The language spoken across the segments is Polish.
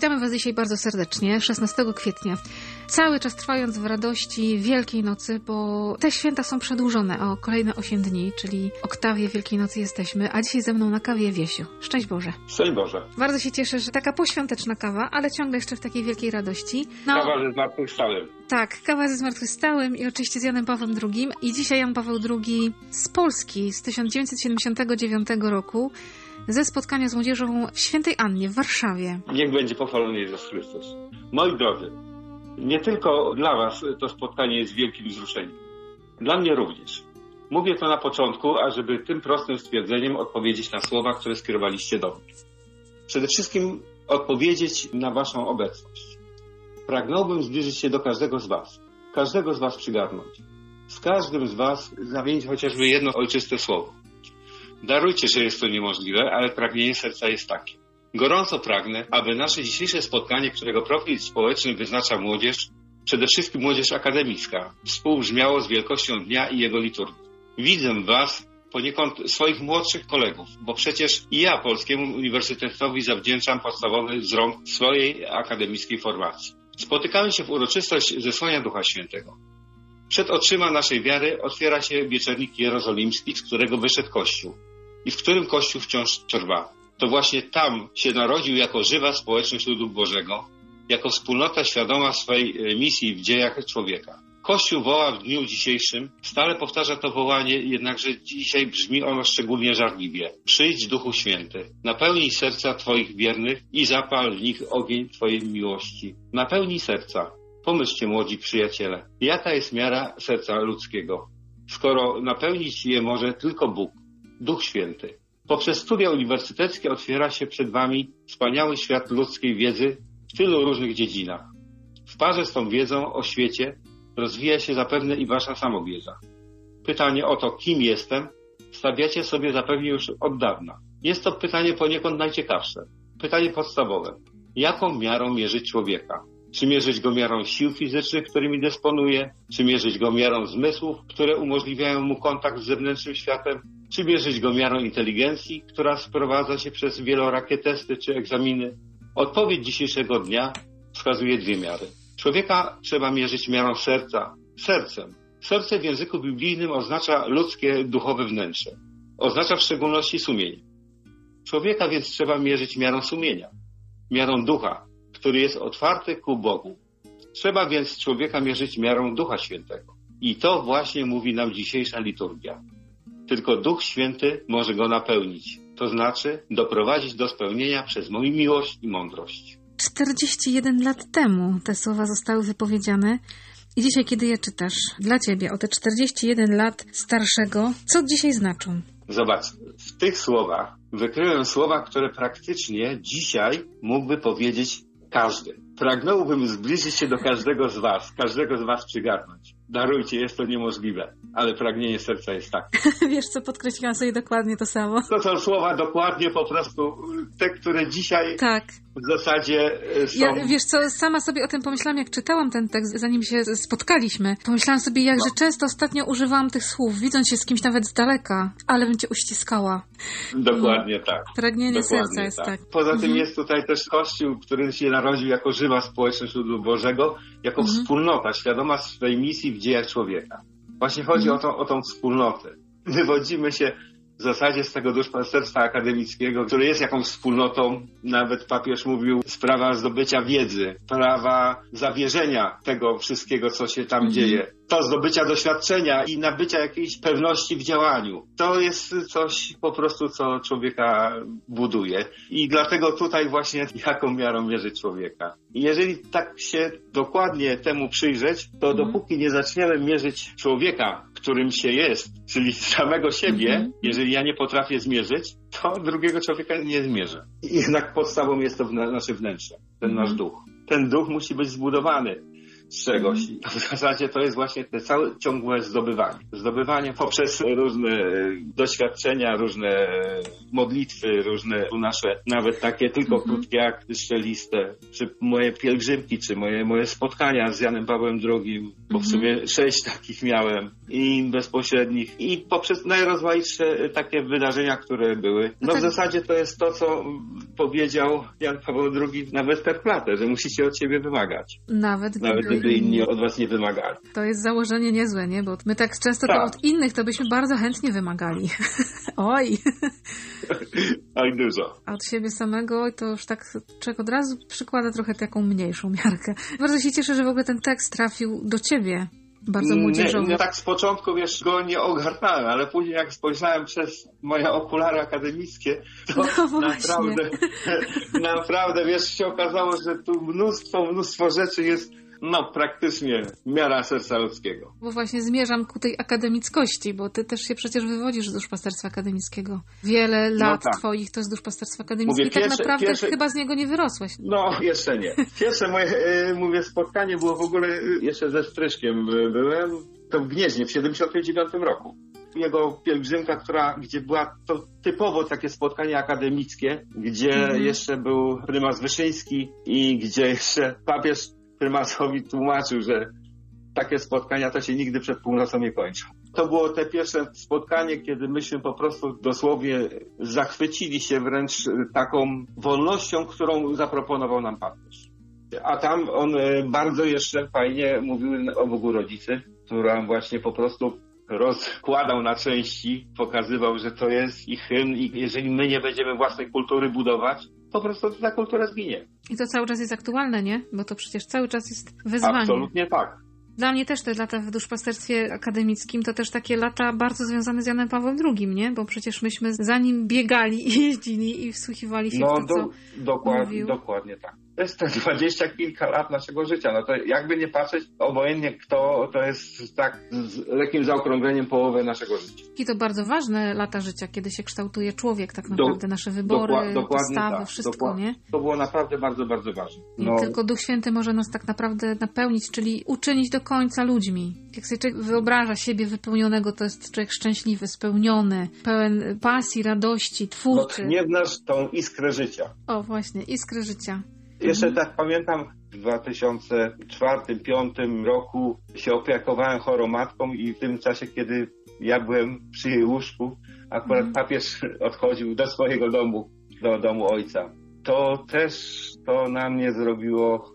Witamy Was dzisiaj bardzo serdecznie, 16 kwietnia. Cały czas trwając w radości Wielkiej Nocy, bo te święta są przedłużone o kolejne 8 dni, czyli oktawie Wielkiej Nocy jesteśmy, a dzisiaj ze mną na kawie Wiesiu. Szczęść Boże. Szczęść Boże. Bardzo się cieszę, że taka poświąteczna kawa, ale ciągle jeszcze w takiej wielkiej radości. No, Kawa ze zmartwychwstałym. tak, kawa ze zmartwychwstałym i oczywiście z Janem Pawłem II. I dzisiaj Jan Paweł II z Polski z 1979 roku ze spotkania z młodzieżą w Świętej Annie w Warszawie. Niech będzie pochwalony Jezus Chrystus. Moi drodzy, nie tylko dla Was to spotkanie jest wielkim wzruszeniem. Dla mnie również. Mówię to na początku, ażeby tym prostym stwierdzeniem odpowiedzieć na słowa, które skierowaliście do mnie. Przede wszystkim odpowiedzieć na Waszą obecność. Pragnąłbym zbliżyć się do każdego z Was. Każdego z Was przygarnąć. Z każdym z Was zamienić chociażby jedno ojczyste słowo. Darujcie, że jest to niemożliwe, ale pragnienie serca jest takie. Gorąco pragnę, aby nasze dzisiejsze spotkanie, którego profil społeczny wyznacza młodzież, przede wszystkim młodzież akademicka, współbrzmiało z wielkością dnia i jego liturgii. Widzę Was poniekąd swoich młodszych kolegów, bo przecież i ja Polskiemu Uniwersytetowi zawdzięczam podstawowy wzrąg swojej akademickiej formacji. Spotykamy się w uroczystość zesłania Ducha Świętego. Przed oczyma naszej wiary otwiera się wieczernik jerozolimski, z którego wyszedł Kościół i w którym Kościół wciąż trwa. To właśnie tam się narodził jako żywa społeczność ludu Bożego, jako wspólnota świadoma swojej misji w dziejach człowieka. Kościół woła w dniu dzisiejszym, stale powtarza to wołanie, jednakże dzisiaj brzmi ono szczególnie żarliwie. Przyjdź Duchu Święty, napełnij serca Twoich wiernych i zapal w nich ogień Twojej miłości. Napełnij serca. Pomyślcie, młodzi przyjaciele, jaka jest miara serca ludzkiego, skoro napełnić je może tylko Bóg, Duch Święty. Poprzez studia uniwersyteckie otwiera się przed Wami wspaniały świat ludzkiej wiedzy w tylu różnych dziedzinach. W parze z tą wiedzą o świecie rozwija się zapewne i Wasza samowiedza. Pytanie o to, kim jestem, stawiacie sobie zapewne już od dawna. Jest to pytanie poniekąd najciekawsze. Pytanie podstawowe. Jaką miarą mierzyć człowieka? Czy mierzyć go miarą sił fizycznych, którymi dysponuje? Czy mierzyć go miarą zmysłów, które umożliwiają mu kontakt z zewnętrznym światem? Czy mierzyć go miarą inteligencji, która sprowadza się przez wielorakie testy czy egzaminy? Odpowiedź dzisiejszego dnia wskazuje dwie miary. Człowieka trzeba mierzyć miarą serca, sercem. Serce w języku biblijnym oznacza ludzkie duchowe wnętrze. Oznacza w szczególności sumienie. Człowieka więc trzeba mierzyć miarą sumienia, miarą ducha, który jest otwarty ku Bogu. Trzeba więc człowieka mierzyć miarą Ducha Świętego. I to właśnie mówi nam dzisiejsza liturgia. Tylko Duch Święty może go napełnić, to znaczy doprowadzić do spełnienia przez moją miłość i mądrość. 41 lat temu te słowa zostały wypowiedziane. I dzisiaj, kiedy je czytasz, dla ciebie o te 41 lat starszego, co dzisiaj znaczą? Zobacz, w tych słowach wykryłem słowa, które praktycznie dzisiaj mógłby powiedzieć każdy. Pragnąłbym zbliżyć się do każdego z Was, każdego z Was przygarnąć. Darujcie, jest to niemożliwe, ale pragnienie serca jest takie. Wiesz co, podkreśliłam sobie dokładnie to samo. To są słowa dokładnie po prostu te, które dzisiaj Tak. w zasadzie e, są... Ja, wiesz co, sama sobie o tym pomyślałam, jak czytałam ten tekst, zanim się spotkaliśmy. Pomyślałam sobie, jakże często ostatnio używałam tych słów, widząc się z kimś nawet z daleka, ale bym cię uściskała. Dokładnie tak. Pragnienie Dokładnie serca jest tak. Poza tym Mhm. jest tutaj też Kościół, który się narodził jako żywa społeczność ludu Bożego, jako Mhm. wspólnota świadoma swej misji w dziejach człowieka. Właśnie chodzi Mhm. o, tą, o tą wspólnotę. Wywodzimy się w zasadzie z tego duszpasterstwa akademickiego, które jest jakąś wspólnotą, nawet papież mówił, sprawa zdobycia wiedzy, sprawa zawierzenia tego wszystkiego, co się tam Mhm. dzieje, to zdobycia doświadczenia i nabycia jakiejś pewności w działaniu. To jest coś po prostu, co człowieka buduje. I dlatego tutaj właśnie jaką miarą mierzyć człowieka. I jeżeli tak się dokładnie temu przyjrzeć, to Mhm. dopóki nie zaczniemy mierzyć człowieka, którym się jest, czyli samego siebie, Mhm. jeżeli ja nie potrafię zmierzyć, to drugiego człowieka nie zmierzę. I Jednak podstawą jest to nasze wnętrze, ten Mhm. nasz duch. Ten duch musi być zbudowany. Z czegoś. I w zasadzie to jest właśnie te całe ciągłe zdobywanie. Zdobywanie poprzez różne doświadczenia, różne modlitwy, różne nasze, nawet takie tylko mhm. krótkie akty szczeliste, czy moje pielgrzymki, czy moje, moje spotkania z Janem Pawłem II, bo w mhm. sumie sześć takich miałem i bezpośrednich i poprzez najrozmaitsze takie wydarzenia, które były. No w tak. zasadzie to jest to, co powiedział Jan Paweł II na Westerplatte, że musicie od siebie wymagać. Nawet, Nawet gdyby inni od was nie wymagali. To jest założenie niezłe, nie? Bo my tak często tak. to od innych to byśmy bardzo chętnie wymagali. Oj! Oj, dużo. A od siebie samego to już tak czego od razu przykłada trochę taką mniejszą miarkę. Bardzo się cieszę, że w ogóle ten tekst trafił do ciebie bardzo młodzieżowy. Nie, nie, tak z początku, wiesz, go nie ogarnąłem, ale później jak spojrzałem przez moje okulary akademickie, to no naprawdę, naprawdę, wiesz, się okazało, że tu mnóstwo, mnóstwo rzeczy jest no, praktycznie miara serca ludzkiego. Bo właśnie zmierzam ku tej akademickości, bo ty też się przecież wywodzisz z duszpasterstwa akademickiego. Wiele no lat no tak. twoich to z duszpasterstwa akademickiego i tak pierwsze, naprawdę pierwsze... chyba z niego nie wyrosłeś. No, jeszcze nie. Pierwsze moje, e, mówię, spotkanie było w ogóle, e, jeszcze ze Stryszkiem byłem, to w Gnieźnie w 79 roku jego pielgrzymka, która, gdzie była to typowo takie spotkanie akademickie, gdzie mm. jeszcze był prymas Wyszyński i gdzie jeszcze papież prymasowi tłumaczył, że takie spotkania to się nigdy przed północą nie kończą. To było te pierwsze spotkanie, kiedy myśmy po prostu dosłownie zachwycili się wręcz taką wolnością, którą zaproponował nam papież. A tam on e, bardzo jeszcze fajnie mówił o Bogu Rodzicy, która właśnie po prostu rozkładał na części, pokazywał, że to jest ich hymn i jeżeli my nie będziemy własnej kultury budować, po prostu ta kultura zginie. I to cały czas jest aktualne, nie? Bo to przecież cały czas jest wyzwanie. Absolutnie tak. Dla mnie też te lata w duszpasterstwie akademickim to też takie lata bardzo związane z Janem Pawłem II, nie? Bo przecież myśmy za nim biegali i jeździli i wsłuchiwali się no, w to, do, co dokład, mówił. Dokładnie tak to jest te dwadzieścia kilka lat naszego życia. No to jakby nie patrzeć, obojętnie kto, to jest tak z lekkim zaokrągleniem połowę naszego życia. I to bardzo ważne lata życia, kiedy się kształtuje człowiek, tak naprawdę, Do, nasze wybory, dokła, postawy, tak, wszystko, nie? To było naprawdę bardzo, bardzo ważne. No. Tylko Duch Święty może nas tak naprawdę napełnić, czyli uczynić do końca ludźmi. Jak sobie człowiek wyobraża siebie wypełnionego, to jest człowiek szczęśliwy, spełniony, pełen pasji, radości, twórczy. No, nie znasz tą iskrę życia. O, właśnie, iskrę życia. Jeszcze mhm. tak pamiętam, w 2004-2005 roku się opiekowałem choromatką i w tym czasie, kiedy ja byłem przy jej łóżku, akurat mhm. papież odchodził do swojego domu, do domu ojca. To też to na mnie zrobiło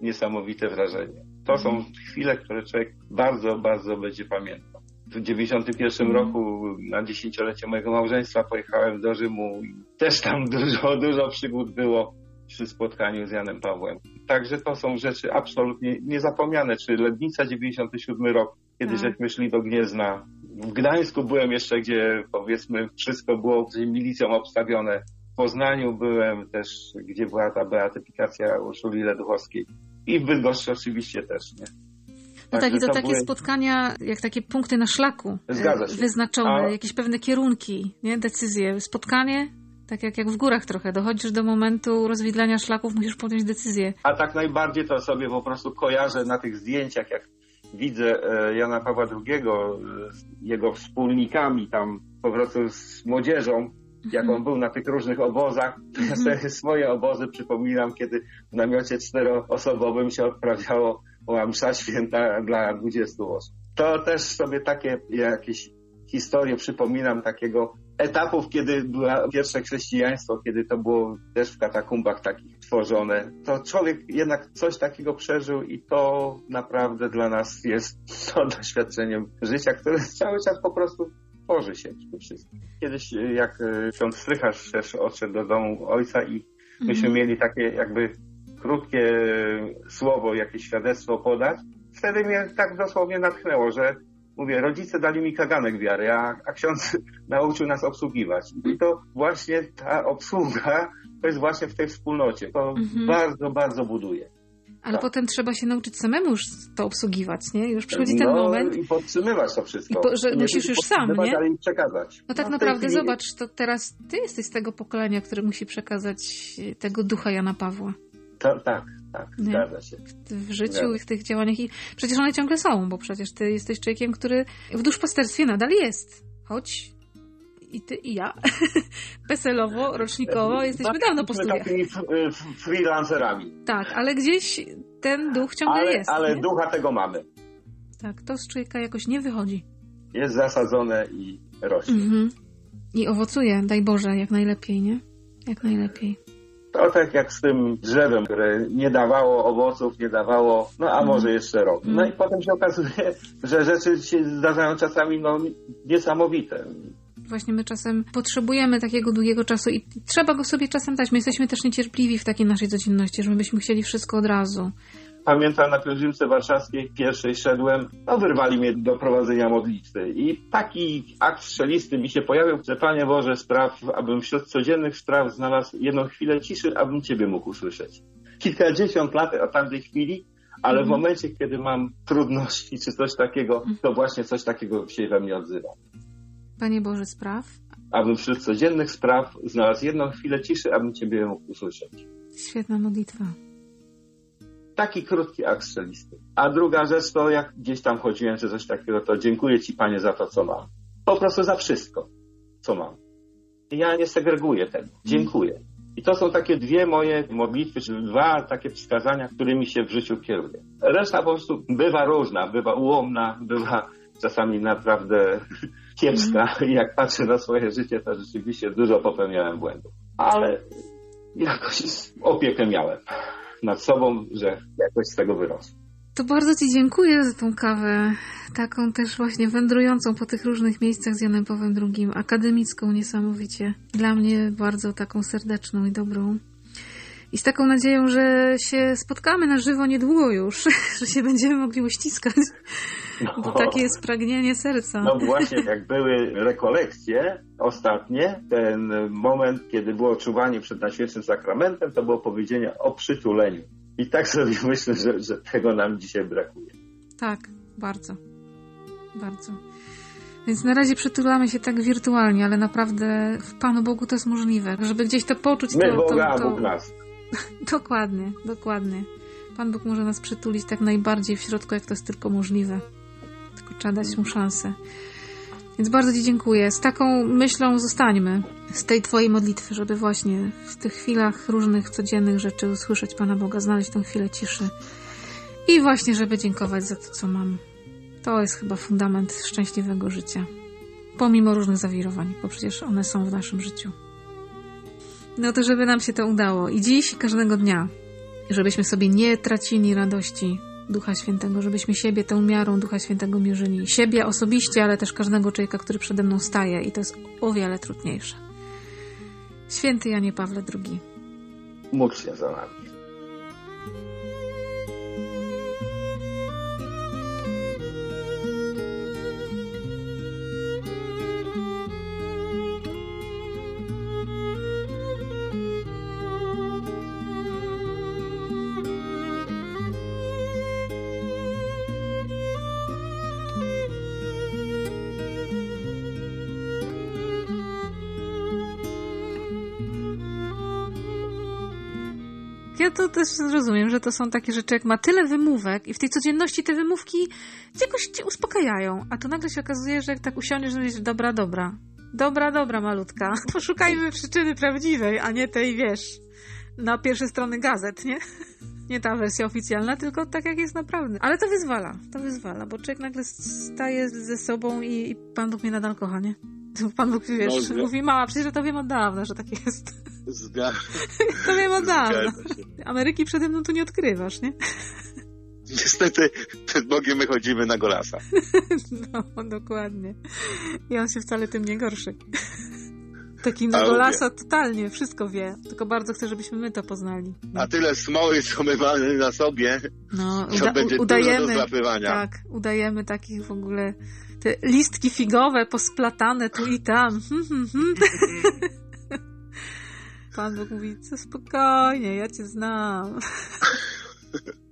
niesamowite wrażenie. To są mhm. chwile, które człowiek bardzo, bardzo będzie pamiętał. W 91 roku na dziesięciolecie mojego małżeństwa pojechałem do Rzymu i też tam dużo, dużo przygód było przy spotkaniu z Janem Pawłem. Także to są rzeczy absolutnie niezapomniane. Czy Lednica 97 rok, kiedy tak. żeśmy szli do Gniezna. W Gdańsku byłem jeszcze, gdzie powiedzmy wszystko było milicją obstawione. W Poznaniu byłem też, gdzie była ta beatyfikacja Urszuli Leduchowskiej. I w Bydgoszczy oczywiście też, nie? No tak, i to, takie były... spotkania, jak takie punkty na szlaku e, wyznaczone, A... jakieś pewne kierunki, nie? decyzje. Spotkanie, tak jak, jak w górach trochę, dochodzisz do momentu rozwidlenia szlaków, musisz podjąć decyzję. A tak najbardziej to sobie po prostu kojarzę na tych zdjęciach, jak widzę e, Jana Pawła II z jego wspólnikami tam po prostu z młodzieżą, jak on mhm. był na tych różnych obozach, ja sobie mhm. swoje obozy przypominam, kiedy w namiocie czteroosobowym się odprawiało msza święta dla 20 osób. To też sobie takie jakieś historie przypominam takiego etapów, kiedy było pierwsze chrześcijaństwo, kiedy to było też w katakumbach takich tworzone, to człowiek jednak coś takiego przeżył i to naprawdę dla nas jest to doświadczeniem życia, które cały czas po prostu tworzy się przede wszystkim. Kiedyś jak ksiądz e, Strycharz też odszedł do domu ojca i myśmy mhm. mieli takie jakby krótkie słowo, jakieś świadectwo podać, wtedy mnie tak dosłownie natchnęło, że mówię, rodzice dali mi kaganek wiary, a, a ksiądz nauczył nas obsługiwać. I to właśnie ta obsługa to jest właśnie w tej wspólnocie. To mhm. bardzo, bardzo buduje. Ale tak. potem trzeba się nauczyć samemu już to obsługiwać, nie? Już przychodzi ten no, moment. i podtrzymywać to wszystko. Po, że musisz już sam, nie? Ale im przekazać. No tak no, naprawdę, zobacz, to teraz ty jesteś z tego pokolenia, które musi przekazać tego ducha Jana Pawła. To, tak, tak, zgadza się. W życiu i w tych działaniach. I przecież one ciągle są, bo przecież ty jesteś człowiekiem, który w duszpasterstwie nadal jest. Choć i ty i ja peselowo, rocznikowo jesteśmy dawno po studiach. takimi freelancerami. Tak, ale gdzieś ten duch ciągle ale, jest. Ale nie? ducha tego mamy. Tak, to z człowieka jakoś nie wychodzi. Jest zasadzone i rośnie. Mhm. I owocuje, daj Boże, jak najlepiej, nie? Jak najlepiej. To tak jak z tym drzewem, które nie dawało owoców, nie dawało, no a może jeszcze rok. No Mhm. i potem się okazuje, że rzeczy się zdarzają czasami no, niesamowite. Właśnie my czasem potrzebujemy takiego długiego czasu i trzeba go sobie czasem dać. My jesteśmy też niecierpliwi w takiej naszej codzienności, że my byśmy chcieli wszystko od razu. Pamiętam na pielgrzymce warszawskiej pierwszej szedłem, no wyrwali mnie do prowadzenia modlitwy i taki akt strzelisty mi się pojawił, że Panie Boże spraw, abym wśród codziennych spraw znalazł jedną chwilę ciszy, abym Ciebie mógł usłyszeć. Kilkadziesiąt lat od tamtej chwili, ale w Mhm. momencie, kiedy mam trudności czy coś takiego, to właśnie coś takiego się we mnie odzywa. Panie Boże, spraw. Abym wśród codziennych spraw znalazł jedną chwilę ciszy, abym Ciebie mógł usłyszeć. Świetna modlitwa. Taki krótki akt strzelisty. A druga rzecz to, jak gdzieś tam chodziłem, czy coś takiego, to dziękuję Ci, Panie, za to, co mam. Po prostu za wszystko, co mam. Ja nie segreguję tego. Dziękuję. I to są takie dwie moje modlitwy, czy dwa takie wskazania, którymi się w życiu kieruję. Reszta po prostu bywa różna, bywa ułomna, bywa czasami naprawdę kiepska. I jak patrzę na swoje życie, to rzeczywiście dużo popełniałem błędów. Ale jakoś opiekę miałem nad sobą, że jakoś z tego wyrosłem. To bardzo Ci dziękuję za tą kawę. Taką też właśnie wędrującą po tych różnych miejscach z Janem Pawłem II. Akademicką niesamowicie. Dla mnie bardzo taką serdeczną i dobrą. I z taką nadzieją, że się spotkamy na żywo niedługo już, że się będziemy mogli uściskać. Bo takie jest pragnienie serca. No właśnie, jak były rekolekcje ostatnie, ten moment, kiedy było czuwanie przed Najświętszym Sakramentem, to było powiedzienie o przytuleniu. I tak sobie myślę, że, że tego nam dzisiaj brakuje. Tak, bardzo. Bardzo. Więc na razie przytulamy się tak wirtualnie, ale naprawdę w Panu Bogu to jest możliwe. Żeby gdzieś to poczuć, My to, Boga, to, to... Bóg nas. Dokładnie, dokładnie. Pan Bóg może nas przytulić tak najbardziej w środku, jak to jest tylko możliwe. Tylko trzeba dać mu szansę. Więc bardzo Ci dziękuję. Z taką myślą zostańmy z tej Twojej modlitwy, żeby właśnie w tych chwilach różnych codziennych rzeczy usłyszeć Pana Boga, znaleźć tą chwilę ciszy i właśnie, żeby dziękować za to, co mam. To jest chyba fundament szczęśliwego życia. Pomimo różnych zawirowań, bo przecież one są w naszym życiu. No to żeby nam się to udało i dziś, i każdego dnia, żebyśmy sobie nie tracili radości Ducha Świętego, żebyśmy siebie tą miarą Ducha Świętego mierzyli. Siebie osobiście, ale też każdego człowieka, który przede mną staje i to jest o wiele trudniejsze. Święty Janie Pawle II. Módl się za nami. Ja to też rozumiem, że to są takie rzeczy, jak ma tyle wymówek i w tej codzienności te wymówki jakoś cię uspokajają, a to nagle się okazuje, że jak tak usiądziesz, to mówisz, dobra, dobra, dobra, dobra, malutka. Poszukajmy przyczyny prawdziwej, a nie tej, wiesz, na pierwsze strony gazet, nie? Nie ta wersja oficjalna, tylko tak jak jest naprawdę. Ale to wyzwala, to wyzwala, bo człowiek nagle staje ze sobą i, i Pan Bóg mnie nadal kocha, nie? Pan Bóg, wiesz, No, mówi, mała, przecież ja to wiem od dawna, że tak jest. Zga... To wiem od dawna. Ameryki przede mną tu nie odkrywasz, nie? Niestety przed Bogiem my chodzimy na golasa. No, dokładnie. I on się wcale tym nie gorszy. Taki A Nogolasa totalnie wszystko wie, tylko bardzo chcę, żebyśmy my to poznali. A tyle smoły mamy na sobie, No, uda- będzie u- dużo do udajemy, tak, udajemy takich w ogóle te listki figowe posplatane tu i tam. Pan Bóg mówi, co spokojnie, ja cię znam.